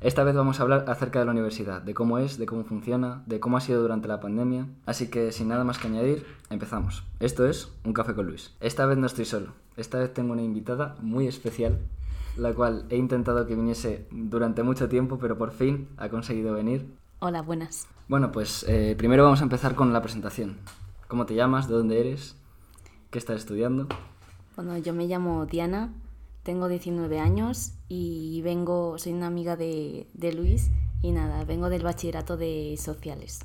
Esta vez vamos a hablar acerca de la universidad, de cómo es, de cómo funciona, de cómo ha sido durante la pandemia. Así que sin nada más que añadir, empezamos. Esto es Un Café con Luis. Esta vez no estoy solo. Esta vez tengo una invitada muy especial, la cual he intentado que viniese durante mucho tiempo, pero por fin ha conseguido venir. Hola, buenas. Bueno, pues eh, primero vamos a empezar con la presentación. ¿Cómo te llamas? ¿De dónde eres? ¿Qué estás estudiando? Bueno, yo me llamo Diana, tengo 19 años y vengo, soy una amiga de, de Luis y nada, vengo del bachillerato de sociales.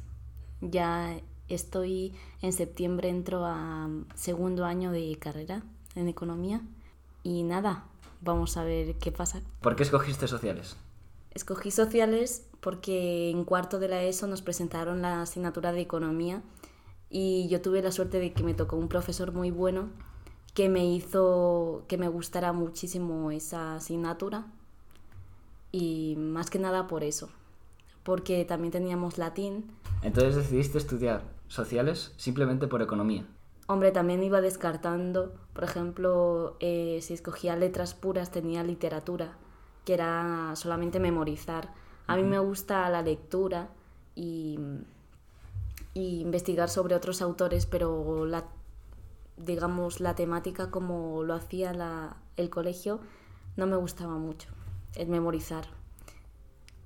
Ya estoy en septiembre, entro a segundo año de carrera en economía y nada, vamos a ver qué pasa. ¿Por qué escogiste sociales? Escogí sociales porque en cuarto de la ESO nos presentaron la asignatura de economía y yo tuve la suerte de que me tocó un profesor muy bueno que me hizo que me gustara muchísimo esa asignatura y más que nada por eso, porque también teníamos latín. Entonces decidiste estudiar sociales simplemente por economía. Hombre, también iba descartando, por ejemplo, eh, si escogía letras puras tenía literatura, que era solamente memorizar. A mí me gusta la lectura y, y investigar sobre otros autores, pero la digamos, la temática como lo hacía la, el colegio no me gustaba mucho, el memorizar.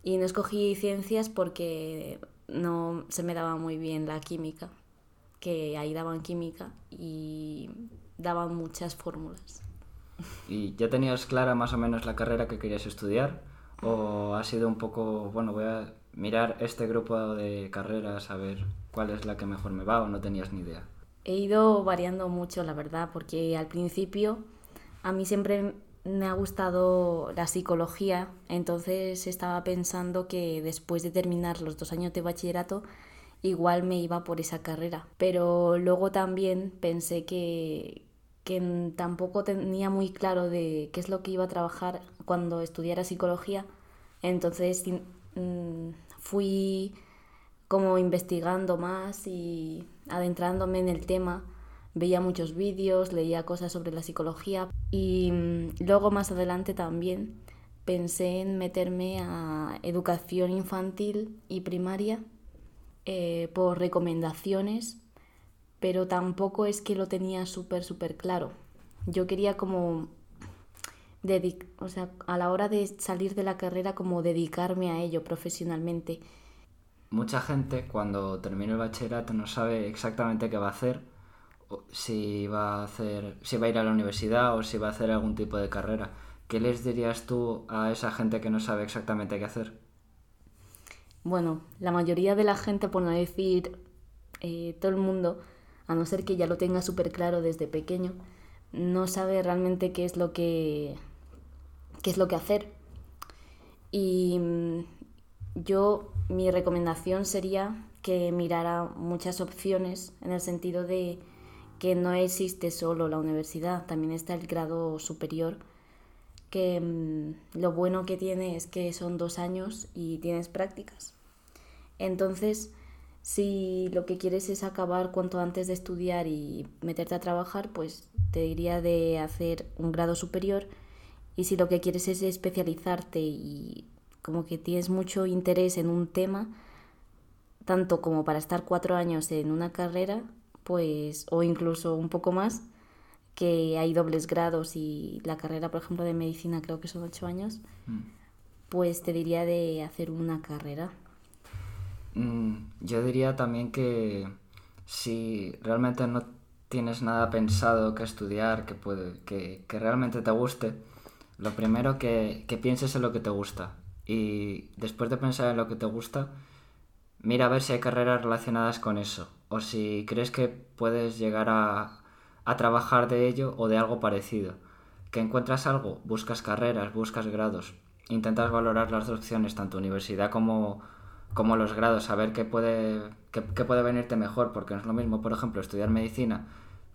Y no escogí ciencias porque no se me daba muy bien la química, que ahí daban química y daban muchas fórmulas. ¿Y ya tenías clara más o menos la carrera que querías estudiar? ¿O ha sido un poco, bueno, voy a mirar este grupo de carreras a ver cuál es la que mejor me va o no tenías ni idea? He ido variando mucho, la verdad, porque al principio a mí siempre me ha gustado la psicología, entonces estaba pensando que después de terminar los dos años de bachillerato igual me iba por esa carrera. Pero luego también pensé que, que tampoco tenía muy claro de qué es lo que iba a trabajar cuando estudiara psicología, entonces mm, fui como investigando más y adentrándome en el tema. Veía muchos vídeos, leía cosas sobre la psicología y mm, luego más adelante también pensé en meterme a educación infantil y primaria eh, por recomendaciones, pero tampoco es que lo tenía súper, súper claro. Yo quería como, o sea, a la hora de salir de la carrera, como dedicarme a ello profesionalmente mucha gente cuando termina el bachillerato no sabe exactamente qué va a hacer, si va a hacer, si va a ir a la universidad o si va a hacer algún tipo de carrera. ¿Qué les dirías tú a esa gente que no sabe exactamente qué hacer? Bueno, la mayoría de la gente, por no decir eh, todo el mundo, a no ser que ya lo tenga súper claro desde pequeño, no sabe realmente qué es lo que qué es lo que hacer. Y mm, yo, mi recomendación sería que mirara muchas opciones en el sentido de que no existe solo la universidad, también está el grado superior, que mm, lo bueno que tiene es que son dos años y tienes prácticas. Entonces, si lo que quieres es acabar cuanto antes de estudiar y meterte a trabajar, pues te diría de hacer un grado superior. Y si lo que quieres es especializarte y como que tienes mucho interés en un tema, tanto como para estar cuatro años en una carrera, pues, o incluso un poco más, que hay dobles grados y la carrera, por ejemplo, de medicina creo que son ocho años, mm. pues te diría de hacer una carrera. Mm, yo diría también que si realmente no tienes nada pensado que estudiar, que, puede, que, que realmente te guste, lo primero que, que pienses en lo que te gusta y después de pensar en lo que te gusta, mira a ver si hay carreras relacionadas con eso o si crees que puedes llegar a, a trabajar de ello o de algo parecido. Que encuentras algo, buscas carreras, buscas grados, intentas valorar las dos opciones, tanto universidad como, como los grados, a ver qué puede, qué, puede venirte mejor, porque no es lo mismo, por ejemplo, estudiar medicina,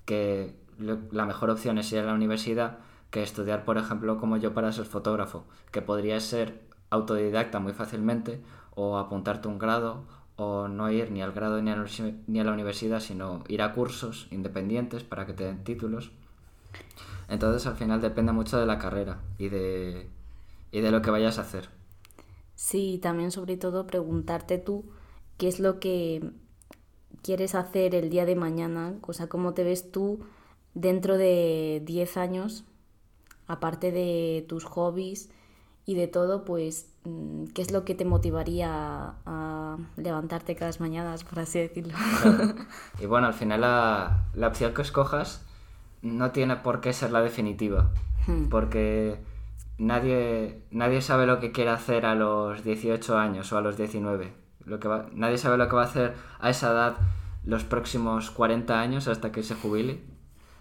que la mejor opción es ir a la universidad, que estudiar, por ejemplo, como yo para ser fotógrafo, que podría ser autodidacta muy fácilmente o apuntarte un grado o no ir ni al grado ni a, la universidad, sino ir a cursos independientes para que te den títulos. Entonces al final depende mucho de la carrera y de, y de lo que vayas a hacer. Sí, también sobre todo preguntarte tú qué es lo que quieres hacer el día de mañana, o sea, cómo te ves tú dentro de 10 años, aparte de tus hobbies y de todo, pues, mm, ¿qué es lo que te motivaría a levantarte cada mañanas, por así decirlo? Y bueno, al final la, la, opción que escojas no tiene por qué ser la definitiva, hmm. porque nadie, nadie sabe lo que quiere hacer a los 18 años o a los 19. Lo que nadie sabe lo que va a hacer a esa edad los próximos 40 años hasta que se jubile.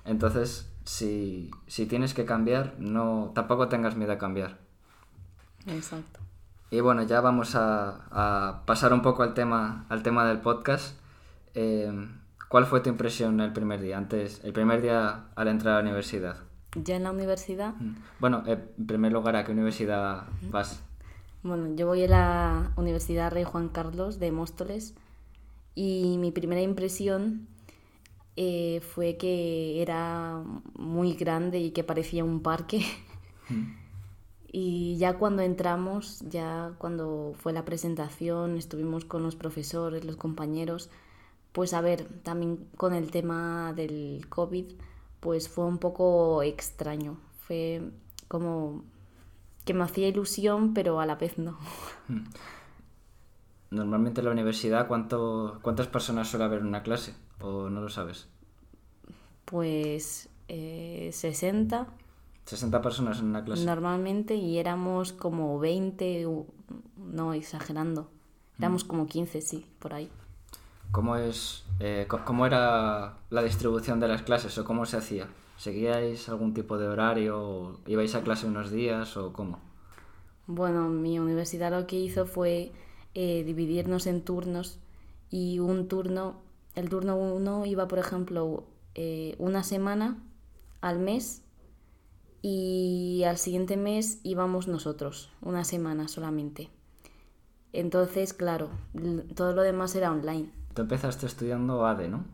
Entonces, si, si tienes que cambiar, no, tampoco tengas miedo a cambiar. Exacto. Y bueno, ya vamos a, pasar un poco al tema, al tema del podcast. Eh, ¿Cuál fue tu impresión el primer día, antes, el primer día al entrar a la universidad? ¿Ya en la universidad? Mm. Bueno, en primer lugar, ¿a qué universidad vas? Bueno, yo voy a la Universidad Rey Juan Carlos de Móstoles y mi primera impresión eh, fue que era muy grande y que parecía un parque. Y ya cuando entramos, ya cuando fue la presentación, estuvimos con los profesores, los compañeros, pues a ver, también con el tema del COVID, pues fue un poco extraño. Fue como que me hacía ilusión, pero a la vez no. Hmm. Normalmente en la universidad, ¿cuánto, ¿cuántas personas suele haber en una clase? ¿O no lo sabes? Pues eh, 60. 60 personas en una clase. Normalmente y éramos como 20, no exagerando. Éramos hmm. como 15, sí, por ahí. ¿Cómo, es, eh, ¿Cómo era la distribución de las clases o cómo se hacía? ¿Seguíais algún tipo de horario? O ¿Ibais a clase unos días o cómo? Bueno, mi universidad lo que hizo fue eh, dividirnos en turnos y un turno, el turno uno iba, por ejemplo, eh, una semana al mes y al siguiente mes íbamos nosotros, una semana solamente. Entonces, claro, todo lo demás era online. Tú empezaste estudiando ADE, ¿no?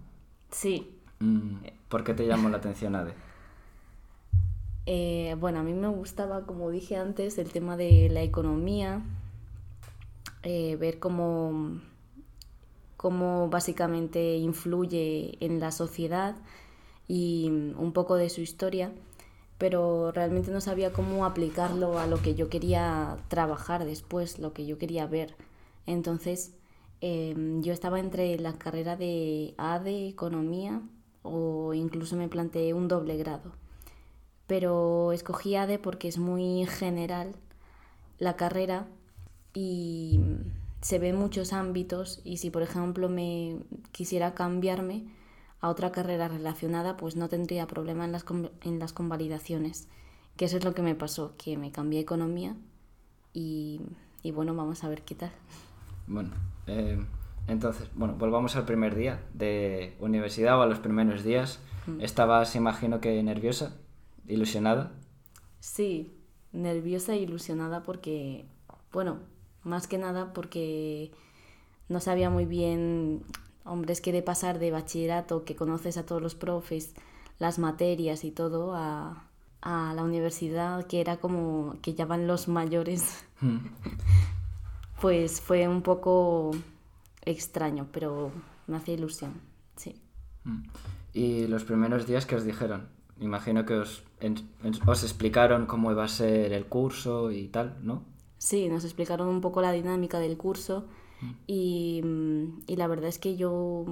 Sí. Mm, ¿Por qué te llamó la atención ADE? Eh, bueno, a mí me gustaba, como dije antes, el tema de la economía, eh, ver cómo, cómo básicamente influye en la sociedad y un poco de su historia, pero realmente no sabía cómo aplicarlo a lo que yo quería trabajar después, lo que yo quería ver. Entonces, Em, yo estaba entre la carrera de ADE, Economía, o incluso me planteé un doble grado. Pero escogí ADE porque es muy general la carrera y se ve muchos ámbitos y si por ejemplo me quisiera cambiarme a otra carrera relacionada pues no tendría problema en las, en las convalidaciones que eso es lo que me pasó que me cambié a economía y, y bueno vamos a ver qué tal bueno eh, entonces, bueno, volvamos al primer día de universidad o a los primeros días. Mm. ¿Estabas, imagino que nerviosa, ilusionada? Sí, nerviosa e ilusionada porque, bueno, más que nada porque no sabía muy bien, hombre, es que de pasar de bachillerato, que conoces a todos los profes, las materias y todo, a, a la universidad, que era como que ya van los mayores. Mm. pues fue un poco extraño, pero me hacía ilusión, sí. Mm. ¿Y los primeros días que os dijeron? Imagino que os, os explicaron cómo iba a ser el curso y tal, ¿no? Sí, nos explicaron un poco la dinámica del curso. Y, y la verdad es que yo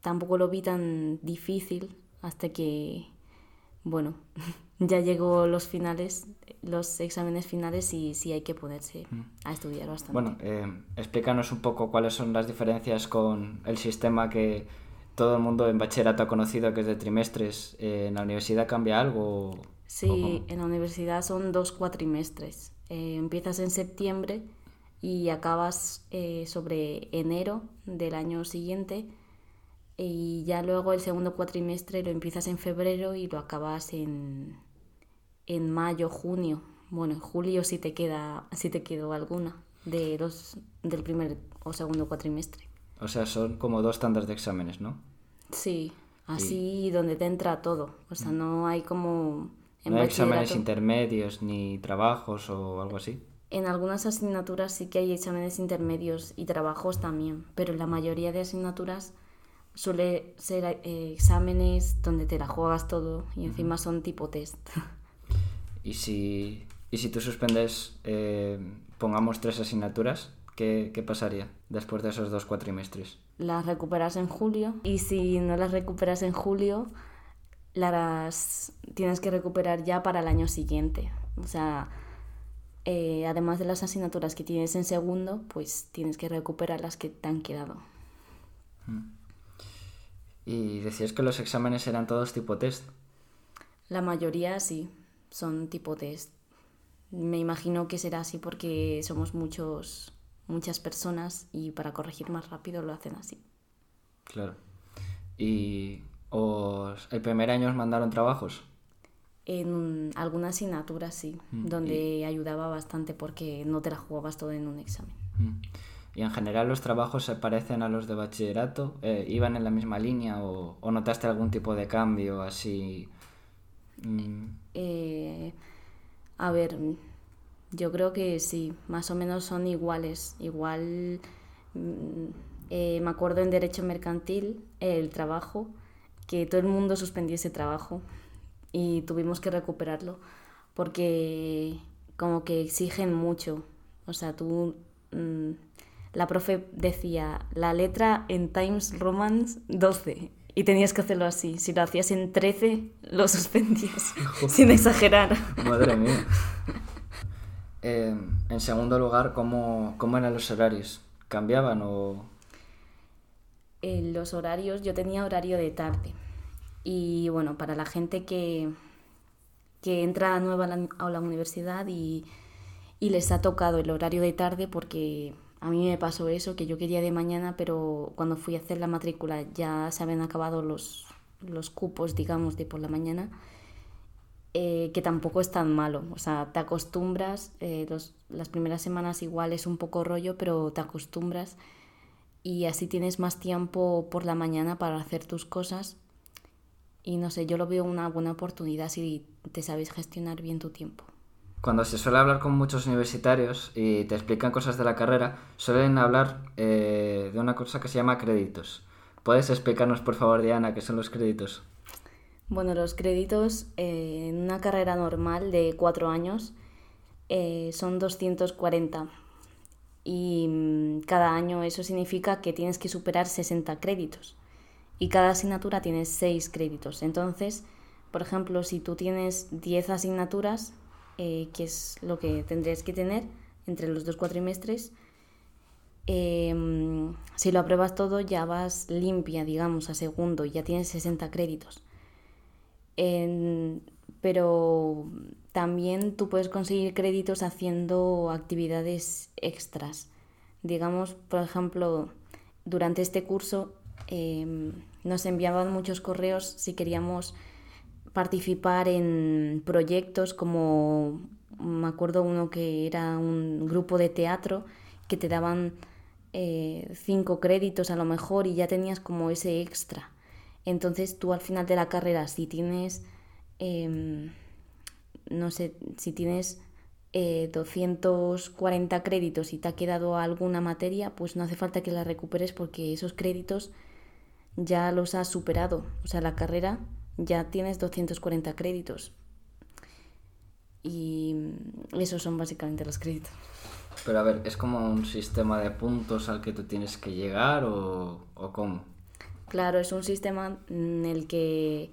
tampoco lo vi tan difícil hasta que, bueno, ya llegó los finales, los exámenes finales y sí hay que ponerse mm. a estudiar bastante. Bueno, eh, explícanos un poco cuáles son las diferencias con el sistema que todo el mundo en bachillerato ha conocido, que es de trimestres. Eh, ¿En la universidad cambia algo? Sí, en la universidad son dos cuatrimestres. Eh, empiezas en septiembre y acabas sobre enero del año siguiente y ya luego el segundo cuatrimestre lo empiezas en febrero y lo acabas en en mayo, junio, bueno, en julio si te queda, si te quedó alguna de los del primer o segundo cuatrimestre. O sea, son como dos tandas de exámenes, ¿no? Sí, así donde te entra todo. O sea, no hay como... no hay exámenes intermedios ni trabajos o algo así. En algunas asignaturas sí que hay exámenes intermedios y trabajos también, pero en la mayoría de asignaturas suele ser eh, exámenes donde te la juegas todo y encima son tipo test. ¿Y si, y si tú suspendes, eh, pongamos tres asignaturas, ¿qué, ¿qué, pasaría después de esos dos cuatrimestres? Las recuperas en julio y si no las recuperas en julio, las tienes que recuperar ya para el año siguiente. O sea, eh, además de las asignaturas que tienes en segundo, pues tienes que recuperar las que te han quedado. Mm. ¿Y decías que los exámenes eran todos tipo test? La mayoría sí, son tipo test. Me imagino que será así porque somos muchos, muchas personas y para corregir más rápido lo hacen así. Claro. ¿Y os, el primer año os mandaron trabajos? En alguna asignatura sí, mm, donde ayudaba bastante porque no te la jugabas todo en un examen. Mm. ¿Y en general los trabajos se parecen a los de bachillerato? Eh, ¿Iban en la misma línea o, notaste algún tipo de cambio así? Mm. Eh, a ver, yo creo que sí, más o menos son iguales. Igual, eh, me acuerdo en Derecho Mercantil, el trabajo, que todo el mundo suspendió ese trabajo y tuvimos que recuperarlo porque como que exigen mucho. O sea, tú... Mm, la profe decía la letra en Times Romans 12 y tenías que hacerlo así. Si lo hacías en 13, lo suspendías, sin exagerar. Madre mía. Eh, en segundo lugar, ¿cómo, ¿cómo, eran los horarios? ¿Cambiaban o...? En los horarios, yo tenía horario de tarde. Y bueno, para la gente que, que entra nueva a la, universidad y, les ha tocado el horario de tarde porque a mí me pasó eso, que yo quería de mañana, pero cuando fui a hacer la matrícula ya se habían acabado los, los cupos, digamos, de por la mañana, eh, que tampoco es tan malo. O sea, te acostumbras, eh, las primeras semanas igual es un poco rollo, pero te acostumbras y así tienes más tiempo por la mañana para hacer tus cosas y no sé, yo lo veo una buena oportunidad si te sabes gestionar bien tu tiempo. Cuando se suele hablar con muchos universitarios y te explican cosas de la carrera, suelen hablar eh, de una cosa que se llama créditos. ¿Puedes explicarnos, por favor, Diana, qué son los créditos? Bueno, los créditos eh, en una carrera normal de cuatro años eh, son 240 y mm, cada año eso significa que tienes que superar 60 créditos y cada asignatura tiene 6 créditos. Entonces, por ejemplo, si tú tienes 10 asignaturas, eh, que es lo que tendrías que tener entre los dos cuatrimestres, em, si lo apruebas todo ya vas limpia, digamos, a segundo y ya tienes 60 créditos. pero también tú puedes conseguir créditos haciendo actividades extras. Digamos, por ejemplo, durante este curso Em, nos enviaban muchos correos si queríamos participar en proyectos como me acuerdo uno que era un grupo de teatro que te daban eh, cinco créditos a lo mejor y ya tenías como ese extra. Entonces tú al final de la carrera, si tienes, em, no sé, si tienes 240 eh, créditos y te ha quedado alguna materia, pues no hace falta que la recuperes porque esos créditos ya los has superado. O sea, la carrera ya tienes 240 créditos. Y esos son básicamente los créditos. Pero a ver, ¿es como un sistema de puntos al que tú tienes que llegar o, o cómo? Claro, es un sistema en el que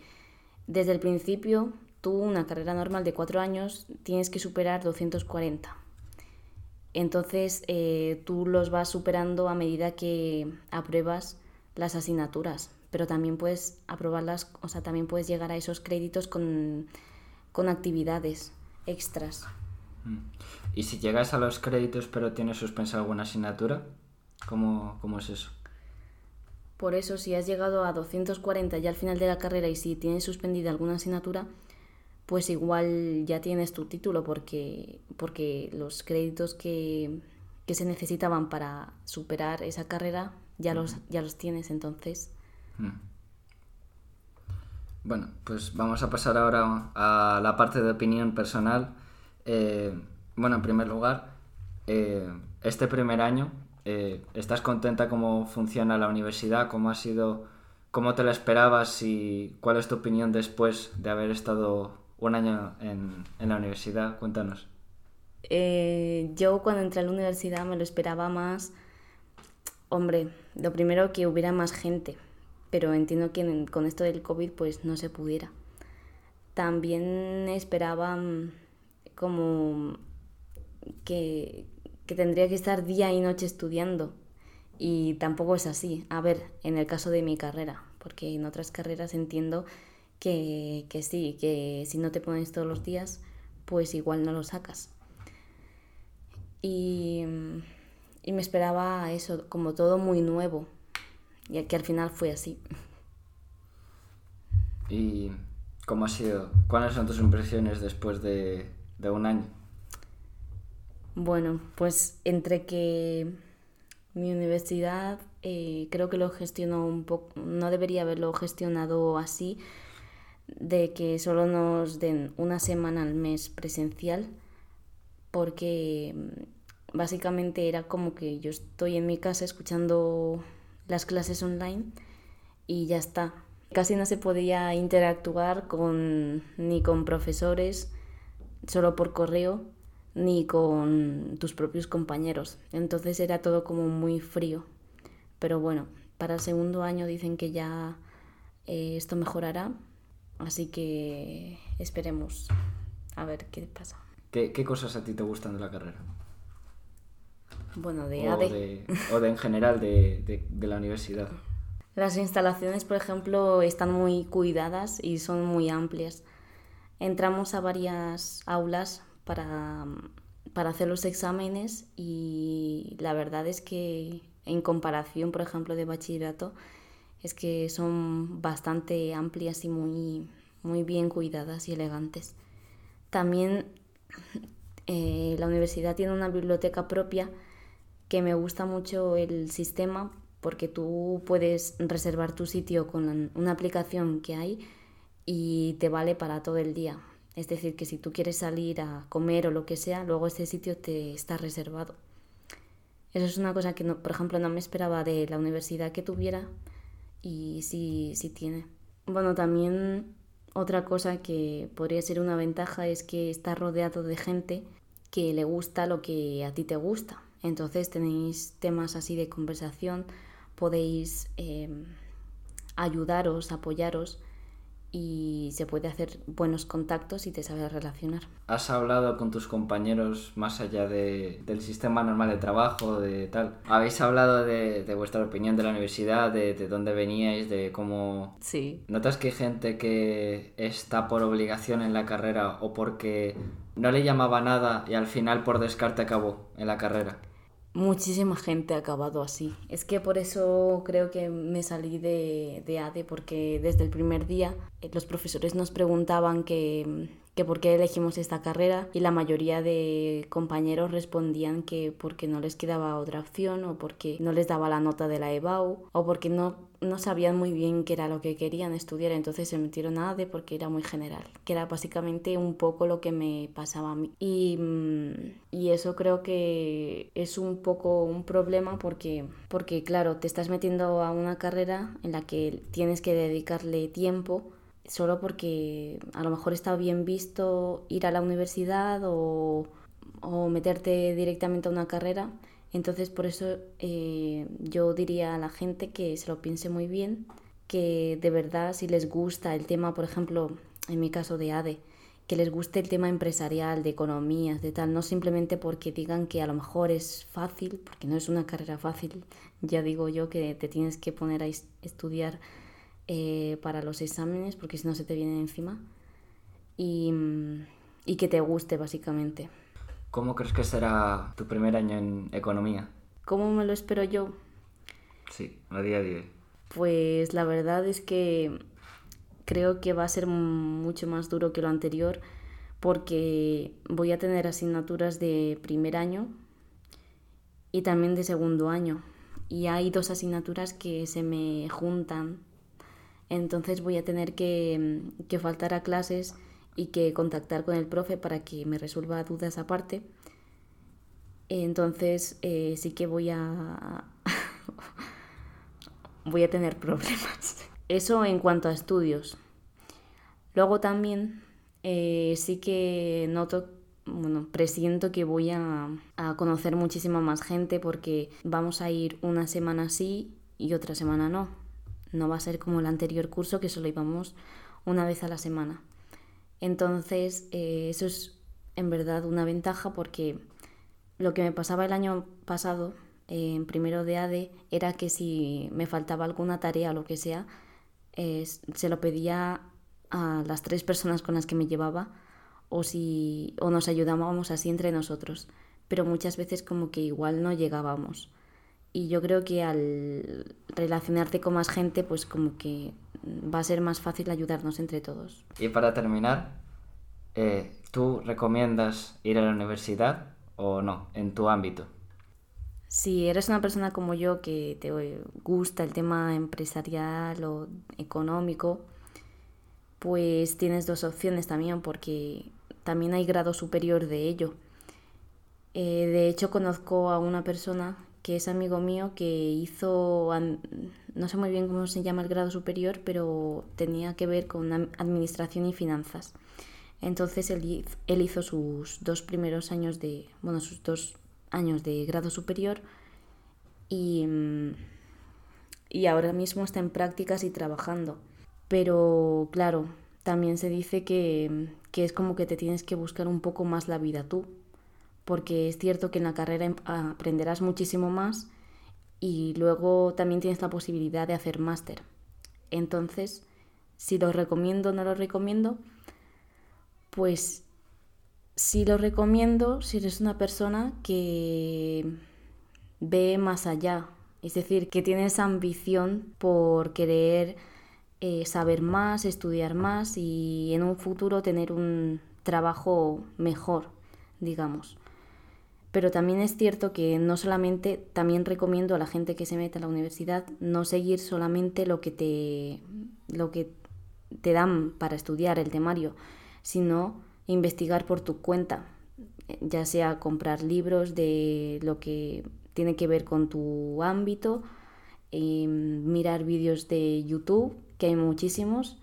desde el principio tú, una carrera normal de cuatro años, tienes que superar 240. Entonces eh, tú los vas superando a medida que apruebas las asignaturas, pero también puedes aprobarlas, o sea, también puedes llegar a esos créditos con, actividades extras. Mm. ¿Y si llegas a los créditos pero tienes suspensa alguna asignatura? ¿Cómo, ¿Cómo es eso? Por eso, si has llegado a 240 ya al final de la carrera y si tienes suspendida alguna asignatura, pues igual ya tienes tu título porque, porque los créditos que, que se necesitaban para superar esa carrera ya los, ya los tienes entonces. Bueno, pues vamos a pasar ahora a la parte de opinión personal. Eh, bueno, en primer lugar, eh, este primer año, eh, ¿estás contenta cómo funciona la universidad? ¿Cómo ha sido, cómo te la esperabas y cuál es tu opinión después de haber estado un año en, en la universidad? Cuéntanos. Eh, yo cuando entré a la universidad me lo esperaba más, hombre, lo primero que hubiera más gente, pero entiendo que con esto del COVID pues no se pudiera. También esperaba mm, como que, que tendría que estar día y noche estudiando y tampoco es así. A ver, en el caso de mi carrera, porque en otras carreras entiendo que, que sí, que si no te pones todos los días, pues igual no lo sacas. Y, y me esperaba eso, como todo muy nuevo, y que al final fue así. ¿Y cómo ha sido? ¿Cuáles son tus impresiones después de, de un año? Bueno, pues entre que mi universidad eh, creo que lo gestionó un poco, no debería haberlo gestionado así, de que solo nos den una semana al mes presencial, porque básicamente era como que yo estoy en mi casa escuchando las clases online y ya está. Casi no se podía interactuar con, ni con profesores, solo por correo, ni con tus propios compañeros. Entonces era todo como muy frío. Pero bueno, para el segundo año dicen que ya eh, esto mejorará, así que esperemos a ver qué pasa. ¿Qué, ¿Qué, cosas a ti te gustan de la carrera? Bueno, de o AD. De, o de en general de, de, de la universidad. Las instalaciones, por ejemplo, están muy cuidadas y son muy amplias. Entramos a varias aulas para, para hacer los exámenes y la verdad es que en comparación, por ejemplo, de bachillerato, es que son bastante amplias y muy, muy bien cuidadas y elegantes. También eh, la universidad tiene una biblioteca propia que me gusta mucho el sistema porque tú puedes reservar tu sitio con una aplicación que hay y te vale para todo el día. Es decir, que si tú quieres salir a comer o lo que sea, luego este sitio te está reservado. Eso es una cosa que, no, por ejemplo, no me esperaba de la universidad que tuviera y sí, sí tiene. Bueno, también otra cosa que podría ser una ventaja es que está rodeado de gente que le gusta lo que a ti te gusta. Entonces tenéis temas así de conversación, podéis eh, ayudaros, apoyaros y se puede hacer buenos contactos y te sabes relacionar. ¿Has hablado con tus compañeros más allá de, del sistema normal de trabajo, de tal? ¿Habéis hablado de, de vuestra opinión de la universidad, de, de, dónde veníais, de cómo... Sí. ¿Notas que hay gente que está por obligación en la carrera o porque no le llamaba nada y al final por descarte acabó en la carrera? Muchísima gente ha acabado así. Es que por eso creo que me salí de, de ADE, porque desde el primer día eh, los profesores nos preguntaban que, que por qué elegimos esta carrera y la mayoría de compañeros respondían que porque no les quedaba otra opción o porque no les daba la nota de la EBAU o porque no, no sabían muy bien qué era lo que querían estudiar, entonces se metieron a ADE porque era muy general, que era básicamente un poco lo que me pasaba a mí. Y, y eso creo que es un poco un problema porque, porque, claro, te estás metiendo a una carrera en la que tienes que dedicarle tiempo solo porque a lo mejor está bien visto ir a la universidad o, o meterte directamente a una carrera. Entonces por eso eh, yo diría a la gente que se lo piense muy bien, que de verdad si les gusta el tema, por ejemplo, en mi caso de ADE, que les guste el tema empresarial, de economías, de tal, no simplemente porque digan que a lo mejor es fácil, porque no es una carrera fácil, ya digo yo que te tienes que poner a estudiar eh, para los exámenes, porque si no se te viene encima, y, y que te guste básicamente. ¿Cómo crees que será tu primer año en economía? ¿Cómo me lo espero yo? Sí, a día de hoy. Pues la verdad es que creo que va a ser mucho más duro que lo anterior porque voy a tener asignaturas de primer año y también de segundo año. Y hay dos asignaturas que se me juntan. Entonces voy a tener que, que faltar a clases y que contactar con el profe para que me resuelva dudas aparte. Entonces eh, sí que voy a... voy a tener problemas. Eso en cuanto a estudios. Luego también eh, sí que noto, bueno, presiento que voy a, a conocer muchísima más gente porque vamos a ir una semana sí y otra semana no. No va a ser como el anterior curso que solo íbamos una vez a la semana. Entonces, eh, eso es en verdad una ventaja porque lo que me pasaba el año pasado, en primero de ADE, era que si me faltaba alguna tarea o lo que sea, se lo pedía a las tres personas con las que me llevaba o, si, o nos ayudábamos así entre nosotros. Pero muchas veces como que igual no llegábamos. Y yo creo que al relacionarte con más gente, pues como que va a ser más fácil ayudarnos entre todos. Y para terminar, eh, ¿tú recomiendas ir a la universidad o no en tu ámbito? Si eres una persona como yo que te gusta el tema empresarial o económico, pues tienes dos opciones también porque también hay grado superior de ello. Eh, de hecho, conozco a una persona que es amigo mío que hizo, no sé muy bien cómo se llama el grado superior, pero tenía que ver con administración y finanzas. Entonces él, hizo sus dos primeros años de, bueno, sus dos años de grado superior y, y ahora mismo está en prácticas y trabajando. Pero claro, también se dice que, que es como que te tienes que buscar un poco más la vida tú, porque es cierto que en la carrera em, aprenderás muchísimo más y luego también tienes la posibilidad de hacer máster. Entonces, si lo recomiendo o no lo recomiendo, pues sí lo recomiendo si eres una persona que ve más allá, es decir, que tienes ambición por querer eh, saber más, estudiar más y en un futuro tener un trabajo mejor, digamos. Pero también es cierto que no solamente, también recomiendo a la gente que se mete a la universidad no seguir solamente lo que te, lo que te dan para estudiar el temario, sino investigar por tu cuenta, ya sea comprar libros de lo que tiene que ver con tu ámbito, em, mirar vídeos de YouTube, que hay muchísimos,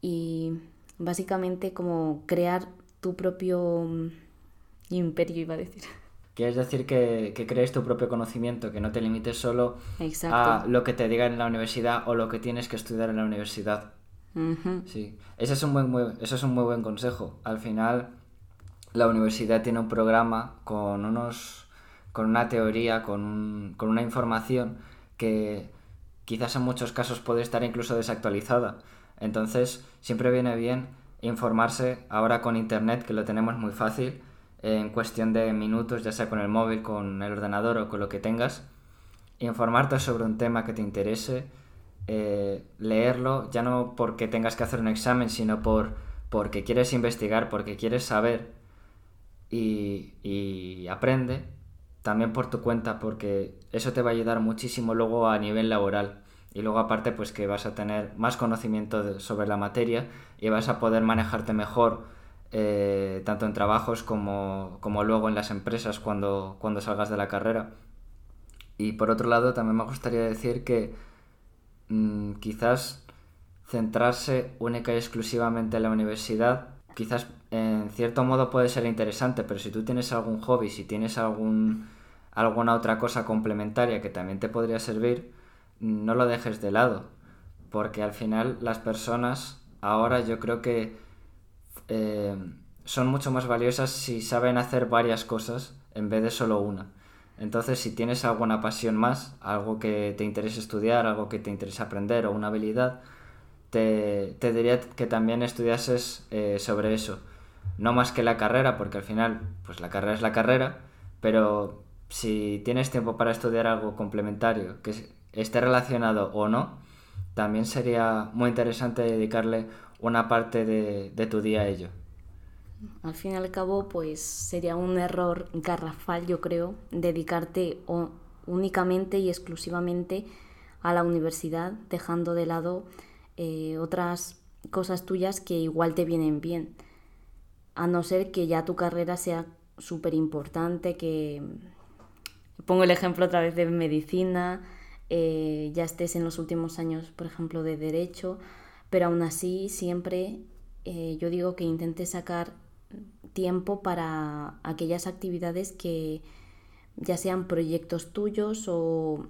y básicamente como crear tu propio mm, imperio, iba a decir. Quieres decir que, que, crees tu propio conocimiento, que no te limites solo a lo que te digan en la universidad o lo que tienes que estudiar en la universidad. Sí, ese es, un buen, muy, ese es un muy buen consejo. Al final, la universidad tiene un programa con, unos, con una teoría, con, con una información que quizás en muchos casos puede estar incluso desactualizada. Entonces, siempre viene bien informarse ahora con Internet, que lo tenemos muy fácil, en cuestión de minutos, ya sea con el móvil, con el ordenador o con lo que tengas, informarte sobre un tema que te interese, eh, leerlo, ya no porque tengas que hacer un examen, sino por, porque quieres investigar, porque quieres saber y, aprende también por tu cuenta, porque eso te va a ayudar muchísimo luego a nivel laboral. Y luego aparte pues que vas a tener más conocimiento sobre la materia y vas a poder manejarte mejor eh, tanto en trabajos como, como, luego en las empresas cuando, cuando salgas de la carrera. Y por otro lado también me gustaría decir que Mm, quizás centrarse única y exclusivamente en la universidad, quizás en cierto modo puede ser interesante, pero si tú tienes algún hobby, si tienes algún, alguna otra cosa complementaria que también te podría servir, no lo dejes de lado, porque al final las personas ahora yo creo que eh, son mucho más valiosas si saben hacer varias cosas en vez de solo una. Entonces, si tienes alguna pasión más, algo que te interese estudiar, algo que te interese aprender o una habilidad, te, diría que también estudiases eh, sobre eso. No más que la carrera, porque al final, pues la carrera es la carrera, pero si tienes tiempo para estudiar algo complementario que esté relacionado o no, también sería muy interesante dedicarle una parte de tu día a ello. Al fin y al cabo, pues sería un error garrafal, yo creo, dedicarte únicamente y exclusivamente a la universidad, dejando de lado eh, otras cosas tuyas que igual te vienen bien. A no ser que ya tu carrera sea súper importante, que pongo el ejemplo otra vez de medicina, eh, ya estés en los últimos años, por ejemplo, de derecho, pero aún así siempre eh, yo digo que intentes sacar tiempo para aquellas actividades que ya sean proyectos tuyos o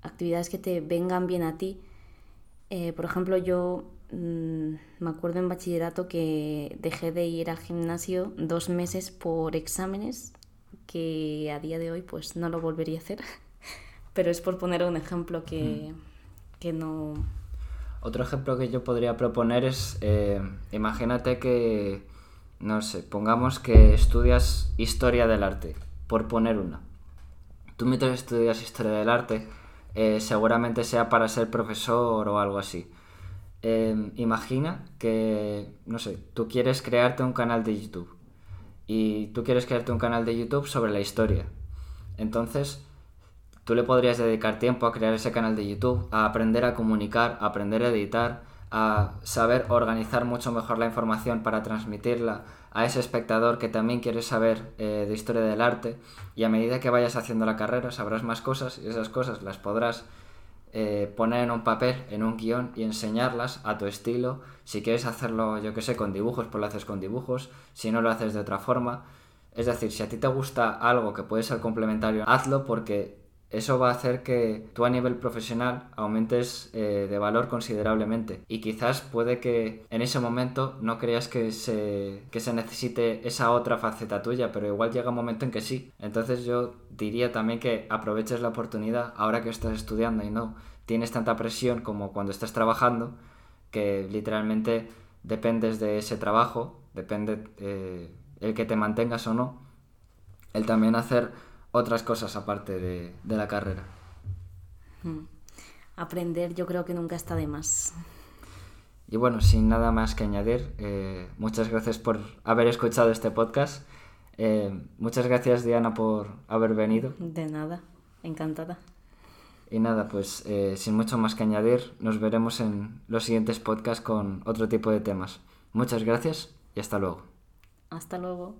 actividades que te vengan bien a ti. Eh, por ejemplo, yo mm, me acuerdo en bachillerato que dejé de ir al gimnasio dos meses por exámenes, que a día de hoy pues no lo volvería a hacer. Pero es por poner un ejemplo que, mm. que no... Otro ejemplo que yo podría proponer es, eh, imagínate que, no sé, pongamos que estudias historia del arte, por poner una. Tú mientras estudias historia del arte, eh, seguramente sea para ser profesor o algo así. Em, imagina que, no sé, tú quieres crearte un canal de YouTube y tú quieres crearte un canal de YouTube sobre la historia. Entonces, tú le podrías dedicar tiempo a crear ese canal de YouTube, a aprender a comunicar, a aprender a editar, a saber organizar mucho mejor la información para transmitirla a ese espectador que también quiere saber eh, de historia del arte y a medida que vayas haciendo la carrera sabrás más cosas y esas cosas las podrás eh, poner en un papel, en un guion y enseñarlas a tu estilo. Si quieres hacerlo, yo que sé, con dibujos, pues lo haces con dibujos. Si no lo haces de otra forma. Es decir, si a ti te gusta algo que puede ser complementario, hazlo porque eso va a hacer que tú a nivel profesional aumentes eh, de valor considerablemente. Y quizás puede que en ese momento no creas que se, que se necesite esa otra faceta tuya, pero igual llega un momento en que sí. Entonces yo diría también que aproveches la oportunidad ahora que estás estudiando y no tienes tanta presión como cuando estás trabajando, que literalmente dependes de ese trabajo, depende eh, el que te mantengas o no, el también hacer otras cosas aparte de, la carrera. Hmm. Aprender yo creo que nunca está de más. Y bueno, sin nada más que añadir, eh, muchas gracias por haber escuchado este podcast. Eh, muchas gracias Diana por haber venido. De nada, encantada. Y nada, pues eh, sin mucho más que añadir, nos veremos en los siguientes podcasts con otro tipo de temas. Muchas gracias y hasta luego. Hasta luego.